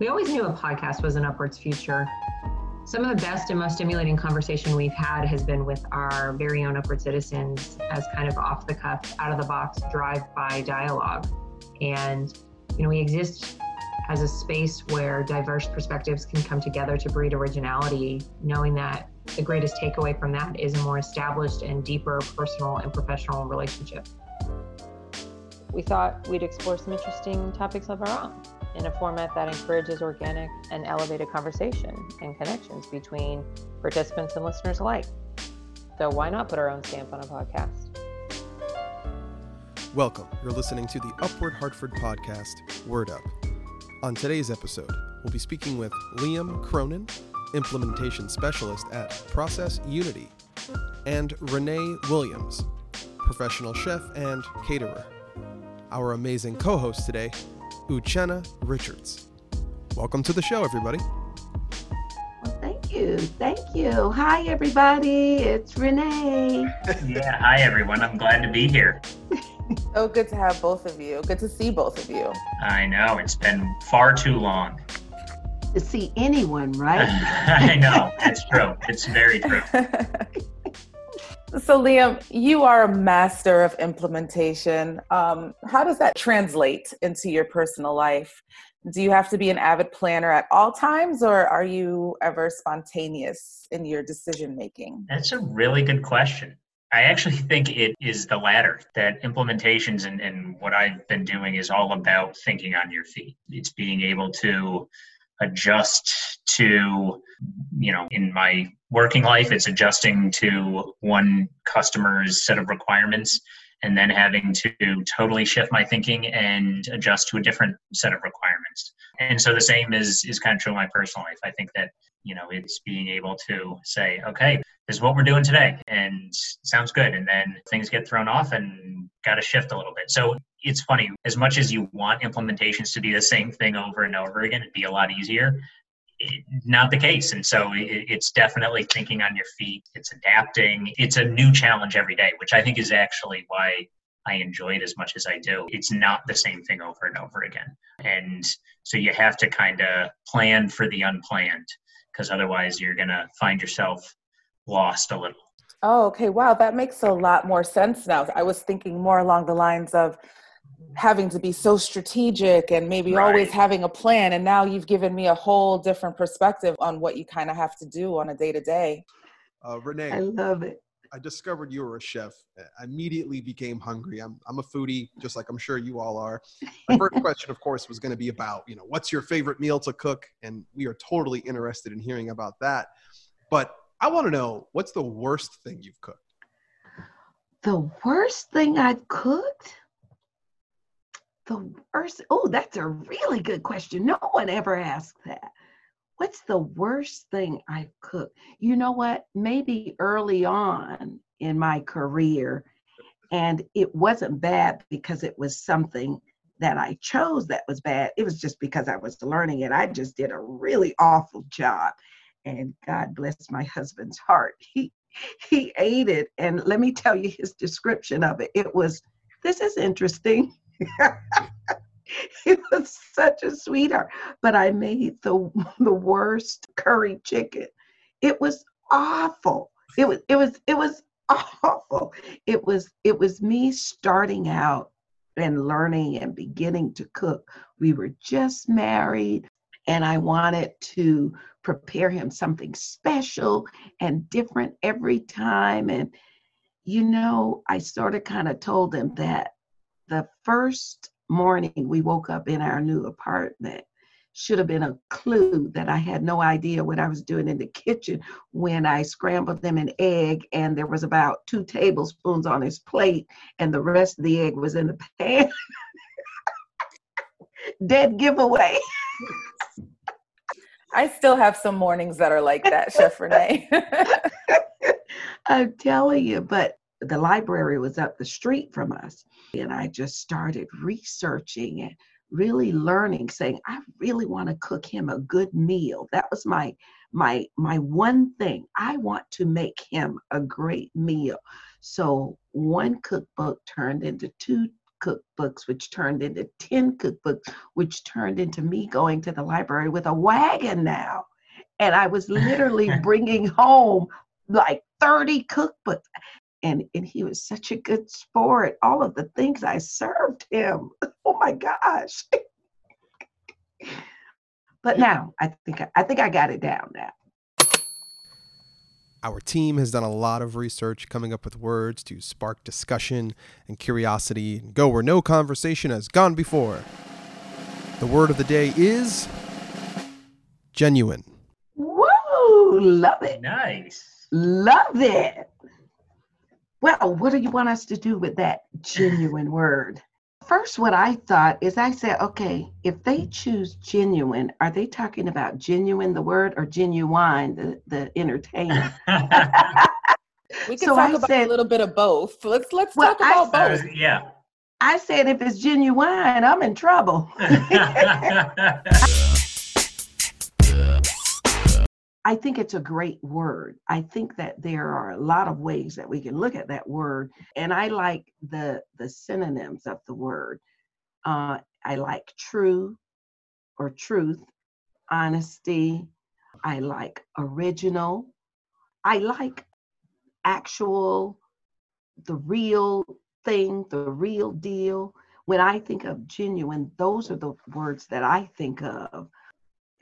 We always knew a podcast was an upwards future. Some of the best and most stimulating conversation we've had has been with our very own upward citizens as kind of off the cuff, out of the box, drive by dialogue. And, you know, we exist as a space where diverse perspectives can come together to breed originality, knowing that the greatest takeaway from that is a more established and deeper personal and professional relationship. We thought we'd explore some interesting topics of our own in a format that encourages organic and elevated conversation and connections between participants and listeners alike. So, why not put our own stamp on a podcast? Welcome. You're listening to the Upward Hartford podcast, Word Up. On today's episode, we'll be speaking with Liam Cronin, Implementation Specialist at ProcessUnity, and Renee Williams, Professional Chef and Caterer. Our amazing co host today Uchenna Richards. Welcome to the show, everybody. Well, thank you. Thank you. Hi, everybody. It's Renee. yeah. Hi, everyone. I'm glad to be here. so good to have both of you. Good to see both of you. I know. It's been far too long. To see anyone, right? I know. It's true. It's very true. So, Liam, you are a master of implementation. Um, how does that translate into your personal life? Do you have to be an avid planner at all times, or are you ever spontaneous in your decision making? That's a really good question. I actually think it is the latter, that implementations and, and what I've been doing is all about thinking on your feet. It's being able to adjust to you know in my working life it's adjusting to one customer's set of requirements and then having to totally shift my thinking and adjust to a different set of requirements. And so the same is is kind of true in my personal life. I think that you know it's being able to say okay this is what we're doing today and sounds good. And then things get thrown off and got to shift a little bit. So it's funny as much as you want implementations to be the same thing over and over again it'd be a lot easier not the case. And so it's definitely thinking on your feet. It's adapting. It's a new challenge every day which i think is actually why i enjoy it as much as i do. It's not the same thing over and over again. And so you have to kind of plan for the unplanned because otherwise you're going to find yourself lost a little. Oh okay. Wow that makes a lot more sense now. I was thinking more along the lines of having to be so strategic and maybe right. always having a plan and now you've given me a whole different perspective on what you kind of have to do on a day to day renee i love it. I discovered you were a chef. I immediately became hungry. I'm, I'm a foodie just like i'm sure you all are. My first question of course was going to be about you know what's your favorite meal to cook? And we are totally interested in hearing about that. But i want to know what's the worst thing you've cooked? The worst thing i've cooked the worst? Oh, that's a really good question. No one ever asked that. What's the worst thing I've cooked? You know what? Maybe early on in my career, and it wasn't bad because it was something that I chose that was bad. It was just because I was learning it. I just did a really awful job. And God bless my husband's heart. He he ate it. And let me tell you his description of it. It was, this is interesting. he was such a sweetheart. But I made the the worst curry chicken. It was awful. It was it was it was awful. It was it was me starting out and learning and beginning to cook. We were just married and I wanted to prepare him something special and different every time and you know, I sort of kind of told him that the first morning we woke up in our new apartment should have been a clue that I had no idea what I was doing in the kitchen when I scrambled them an egg and there was about two tablespoons on his plate and the rest of the egg was in the pan. Dead giveaway. I still have some mornings that are like that, Chef Renee. I'm telling you, but the library was up the street from us. And I just started researching and really learning, saying, I really want to cook him a good meal. That was my my my one thing. I want to make him a great meal. So one cookbook turned into two cookbooks, which turned into 10 cookbooks, which turned into me going to the library with a wagon now. And I was literally bringing home like 30 cookbooks. And, and he was such a good sport. All of the things I served him. Oh my gosh. but now I think I think I got it down now. Our team has done a lot of research coming up with words to spark discussion and curiosity and go where no conversation has gone before. The word of the day is genuine. Whoa, love it. Nice. Love it. Well, what do you want us to do with that genuine word? First, what I thought is I said, okay, if they choose genuine, are they talking about genuine, the word, or Ginuwine, the, the entertainment? We can So talk I about said- a little bit of both. Let's let's Well, talk I about Uh, both. yeah. I said, if it's genuine, I'm in trouble. I think it's a great word. I think that there are a lot of ways that we can look at that word, and I like the the synonyms of the word. Uh, I like true or truth, honesty. I like original. I like actual, the real thing, the real deal. When I think of genuine, those are the words that I think of.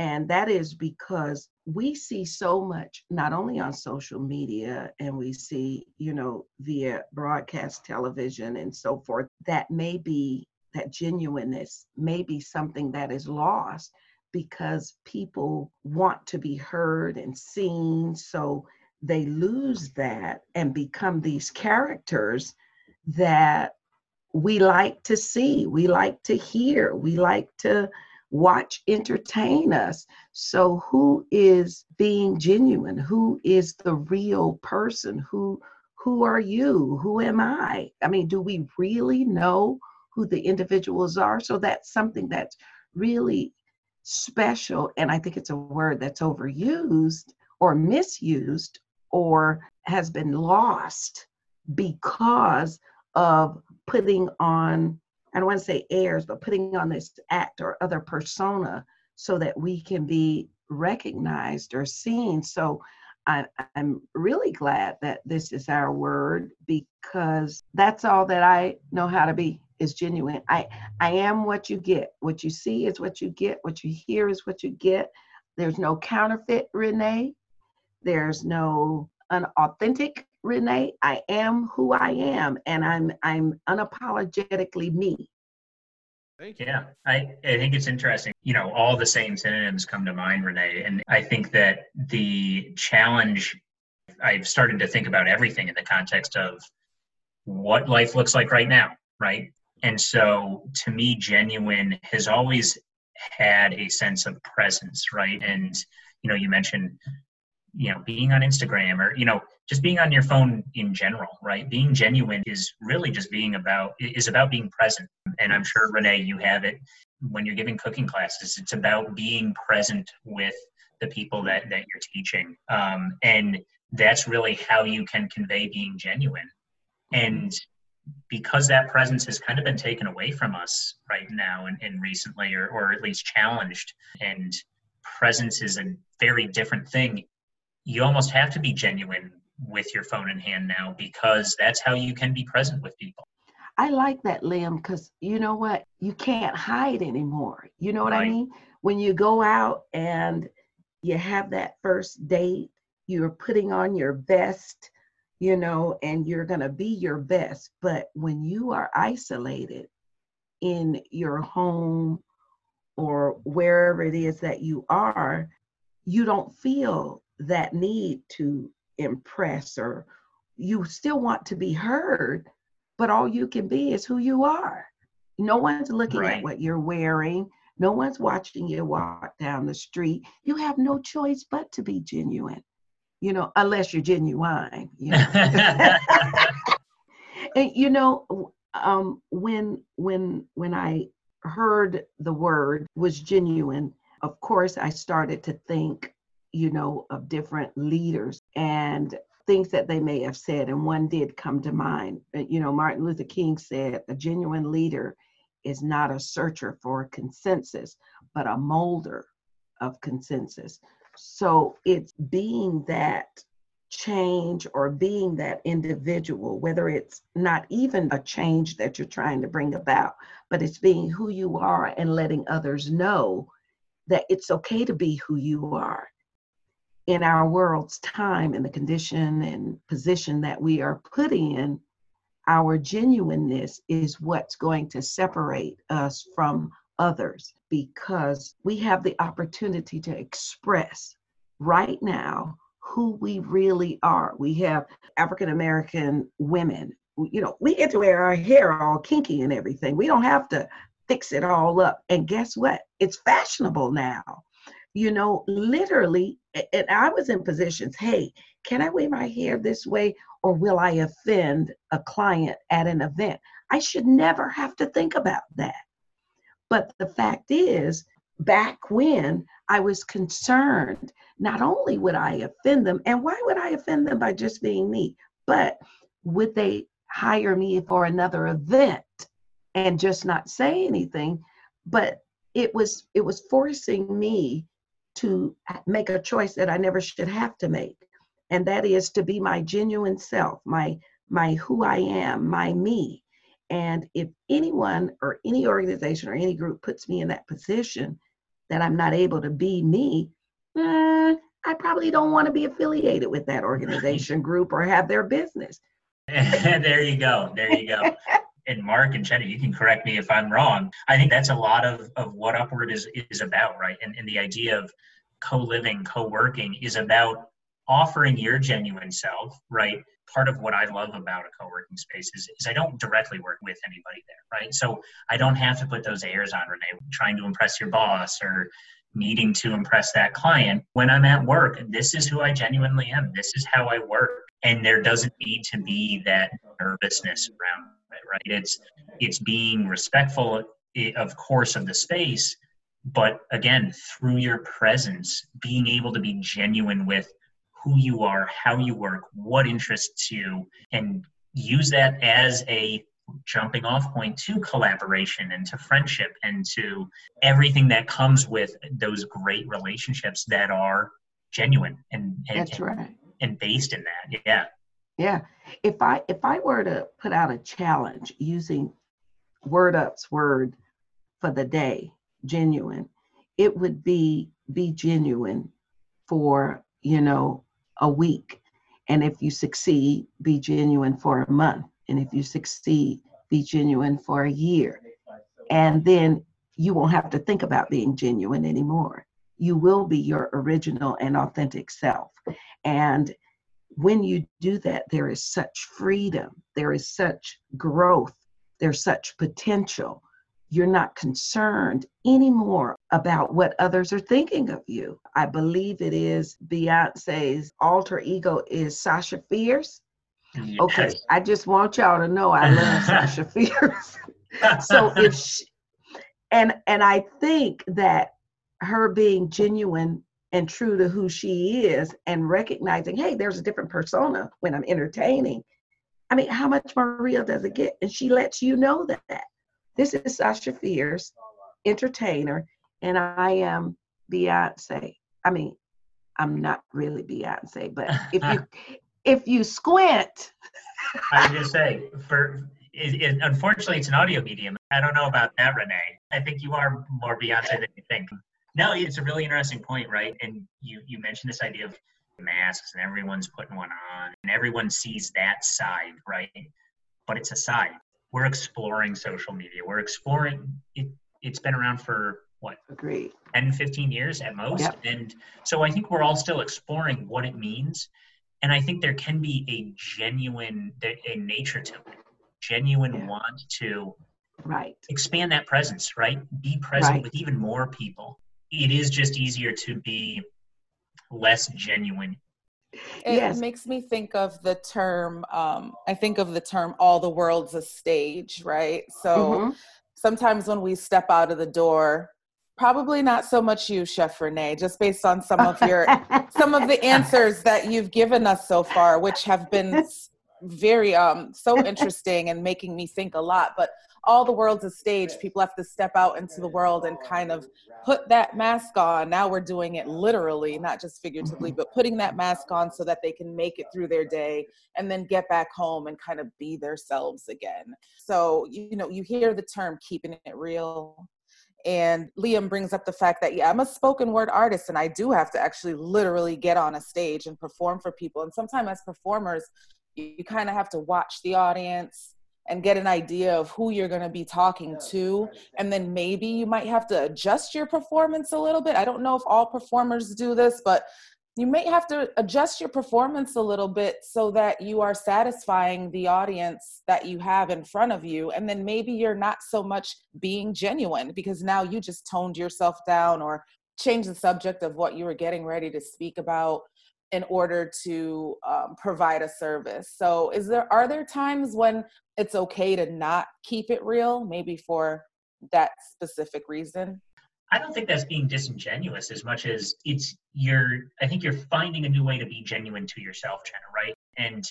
And that is because we see so much, not only on social media, and we see, you know, via broadcast television and so forth, that may be that genuineness may be something that is lost because people want to be heard and seen. So they lose that and become these characters that we like to see, we like to hear, we like to watch entertain us. So who is being genuine? Who is the real person? Who who are you? Who am I? I mean, do we really know who the individuals are? So that's something that's really special and I think it's a word that's overused or misused or has been lost because of putting on I don't want to say airs, but putting on this act or other persona so that we can be recognized or seen. So I, I'm really glad that this is our word because that's all that I know how to be is genuine. I, I am what you get. What you see is what you get. What you hear is what you get. There's no counterfeit, Renee. There's no unauthentic Renee. I am who I am, and I'm I'm unapologetically me. Thank you. Yeah, I, I think it's interesting. You know, all the same synonyms come to mind, Renee. And I think that the challenge, I've started to think about everything in the context of what life looks like right now, right? And so to me, genuine has always had a sense of presence, right? And, you know, you mentioned, you know, being on Instagram or, you know, just being on your phone in general, right? Being genuine is really just being about, is about being present. And I'm sure, Renee, you have it when you're giving cooking classes. It's about being present with the people that, that you're teaching. Um, and that's really how you can convey being genuine. And because that presence has kind of been taken away from us right now and, and recently, or, or at least challenged, and presence is a very different thing, you almost have to be genuine with your phone in hand now because that's how you can be present with people. I like that, Liam, because you know what? You can't hide anymore. You know what I mean? When you go out and you have that first date, you're putting on your best, you know, and you're going to be your best. But when you are isolated in your home or wherever it is that you are, you don't feel that need to impress or you still want to be heard, but all you can be is who you are. No one's looking Right. at what you're wearing. No one's watching you walk down the street. You have no choice but to be genuine, you know, unless you're Ginuwine. You know? and you know, um, when when when I heard the word was genuine, of course I started to think, you know, of different leaders and things that they may have said, and one did come to mind. You know, Martin Luther King said, "A genuine leader is not a searcher for consensus, but a molder of consensus." So it's being that change or being that individual, whether it's not even a change that you're trying to bring about, but it's being who you are and letting others know that it's okay to be who you are. In our world's time and the condition and position that we are put in, our genuineness is what's going to separate us from others because we have the opportunity to express right now who we really are. We have African American women, you know, we get to wear our hair all kinky and everything. We don't have to fix it all up. And guess what? It's fashionable now. You know, literally, and I was in positions, hey, can I wear my hair this way or will I offend a client at an event? I should never have to think about that. But the fact is, back when I was concerned, not only would I offend them, and why would I offend them by just being me, but would they hire me for another event and just not say anything? But it was it was forcing me to make a choice that I never should have to make, and that is to be my genuine self, my my who I am, my me. And if anyone or any organization or any group puts me in that position that I'm not able to be me, eh, I probably don't want to be affiliated with that organization group or have their business. there you go. There you go. And Mark and Jenny, you can correct me if I'm wrong. I think that's a lot of, of what Upward is, is about, right? And, and the idea of co living, co working is about offering your genuine self, right? Part of what I love about a co working space is, is I don't directly work with anybody there, right? So I don't have to put those airs on, Renee, trying to impress your boss or needing to impress that client. When I'm at work, this is who I genuinely am. This is how I work. And there doesn't need to be that nervousness around right? It's it's being respectful, eh, of course, of the space, but again, through your presence, being able to be genuine with who you are, how you work, what interests you, and use that as a jumping off point to collaboration and to friendship and to everything that comes with those great relationships that are genuine and and, That's right. and based in that. Yeah. Yeah. If I if I were to put out a challenge using Word Up's word for the day, genuine, it would be be genuine for, you know, a week. And if you succeed, be genuine for a month. And if you succeed, be genuine for a year. And then you won't have to think about being genuine anymore. You will be your original and authentic self. And when you do that, there is such freedom, there is such growth, there's such potential. You're not concerned anymore about what others are thinking of you. I believe it is Beyonce's alter ego is Sasha Fierce. Okay, I just want y'all to know I love Sasha Fierce. so if she, and and I think that her being genuine and true to who she is and recognizing, hey, there's a different persona when I'm entertaining. I mean, how much more real does it get? And she lets you know that. This is Sasha Fierce, entertainer, and I am Beyonce. I mean, I'm not really Beyonce, but if you if you squint, I was just say, for it, it, unfortunately, it's an audio medium. I don't know about that, Renee. I think you are more Beyonce than you think. No, it's a really interesting point, right? And you you mentioned this idea of masks, and everyone's putting one on, and everyone sees that side, right? But it's a side. We're exploring social media. We're exploring it. It's been around for what agreed. 10, 15 years at most. Yep. And so I think we're all still exploring what it means. And I think there can be a genuine a nature to it, genuine Yeah. want to Right. expand that presence, right? Be present Right. with even more people. It is just easier to be less genuine. It Yes. makes me think of the term, um, I think of the term all the world's a stage, right? So Mhm. sometimes when we step out of the door, Probably not so much you, Chef Renee, just based on some of your some of the answers that you've given us so far, which have been very um so interesting and making me think a lot. But all the world's a stage. People have to step out into the world and kind of put that mask on. Now we're doing it literally, not just figuratively, but putting that mask on so that they can make it through their day and then get back home and kind of be themselves again. So, you know, you hear the term keeping it real. And Liam brings up the fact that, yeah, I'm a spoken word artist and I do have to actually literally get on a stage and perform for people. And sometimes as performers, you, kind of have to watch the audience and get an idea of who you're going to be talking to. and then maybe you might have to adjust your performance a little bit. I don't know if all performers do this but you may have to adjust your performance a little bit so that you are satisfying the audience that you have in front of you. And then maybe you're not so much being genuine because now you just toned yourself down or changed the subject of what you were getting ready to speak about in order to um, provide a service so is there are there times when it's okay to not keep it real maybe for that specific reason I don't think that's being disingenuous as much as it's you're. I think you're finding a new way to be genuine to yourself, Jenna. Right? And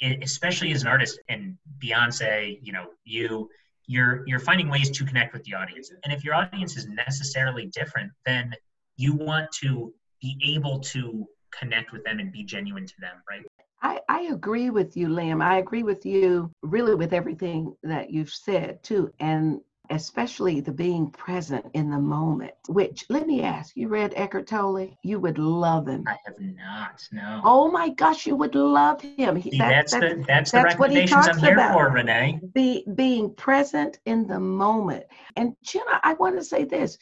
it, especially as an artist, and Beyonce, you know, you, you're you're finding ways to connect with the audience. And if your audience is necessarily different, then you want to be able to connect with them and be genuine to them, right? I, I agree with you, Liam. I agree with you really with everything that you've said too. And especially the being present in the moment, which let me ask, you read Eckhart Tolle? You would love him. I have not, no. Oh my gosh, you would love him. He, See, that- that's, the that's the that's what he recommendations I'm here about. for, Renee. be being present in the moment. And Jenna, I want to say this.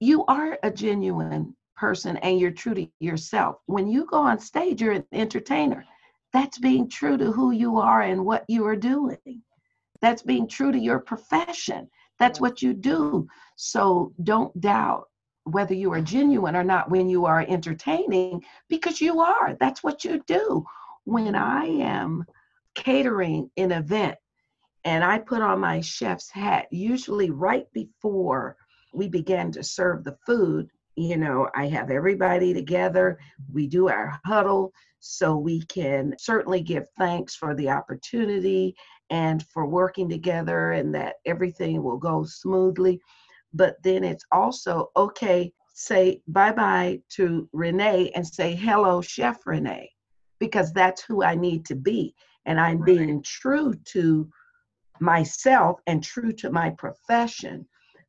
You are a genuine person and you're true to yourself. When you go on stage, you're an entertainer. That's being true to who you are and what you are doing. That's being true to your profession. That's what you do. So don't doubt whether you are genuine or not when you are entertaining because you are. That's what you do. When I am catering an event and I put on my chef's hat, usually right before we begin to serve the food. You know, I have everybody together, we do our huddle so we can certainly give thanks for the opportunity and for working together and that everything will go smoothly. But then it's also okay, say bye bye to Renee and say hello, Chef Renee, because that's who I need to be. And I'm being true to myself and true to my profession.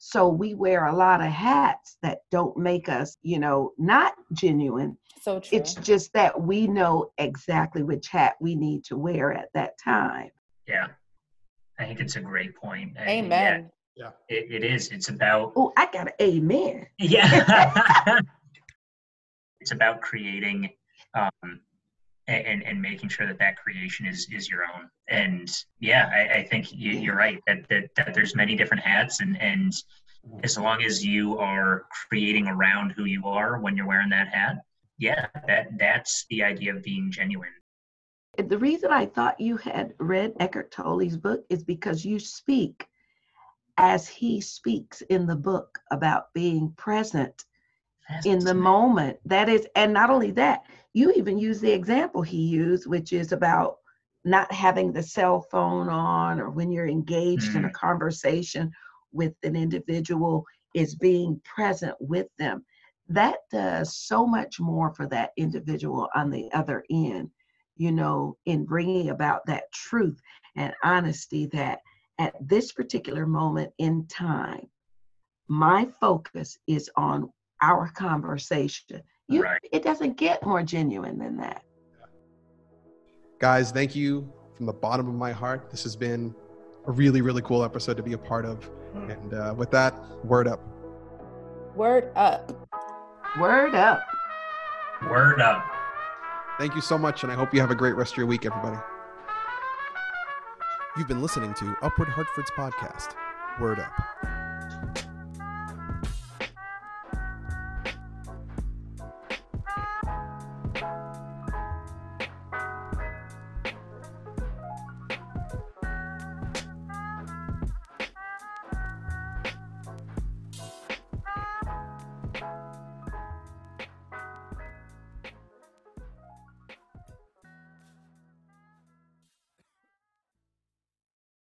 So we wear a lot of hats that don't make us, you know, not genuine. so true It's just that we know exactly which hat we need to wear at that time. Yeah. I think it's a great point. And amen Yeah, it, it is. It's about Oh, I got an amen. Yeah. it's about creating um, and, and making sure that that creation is is your own. And yeah, I, I think you, you're right that, that that there's many different hats, and and as long as you are creating around who you are when you're wearing that hat, yeah, that that's the idea of being genuine. The reason I thought you had read Eckhart Tolle's book is because you speak as he speaks in the book about being present in the moment. That is, and not only that, you even use the example he used, which is about not having the cell phone on or when you're engaged in a conversation with an individual, is being present with them. That does so much more for that individual on the other end, you know, in bringing about that truth and honesty that at this particular moment in time, my focus is on our conversation. You, Right. It doesn't get more genuine than that. Guys, thank you from the bottom of my heart. This has been a really, really cool episode to be a part of. And uh, with that, word up. word up Word up. Word up. Thank you so much, and I hope you have a great rest of your week, everybody. You've been listening to Upward Hartford's podcast, Word Up.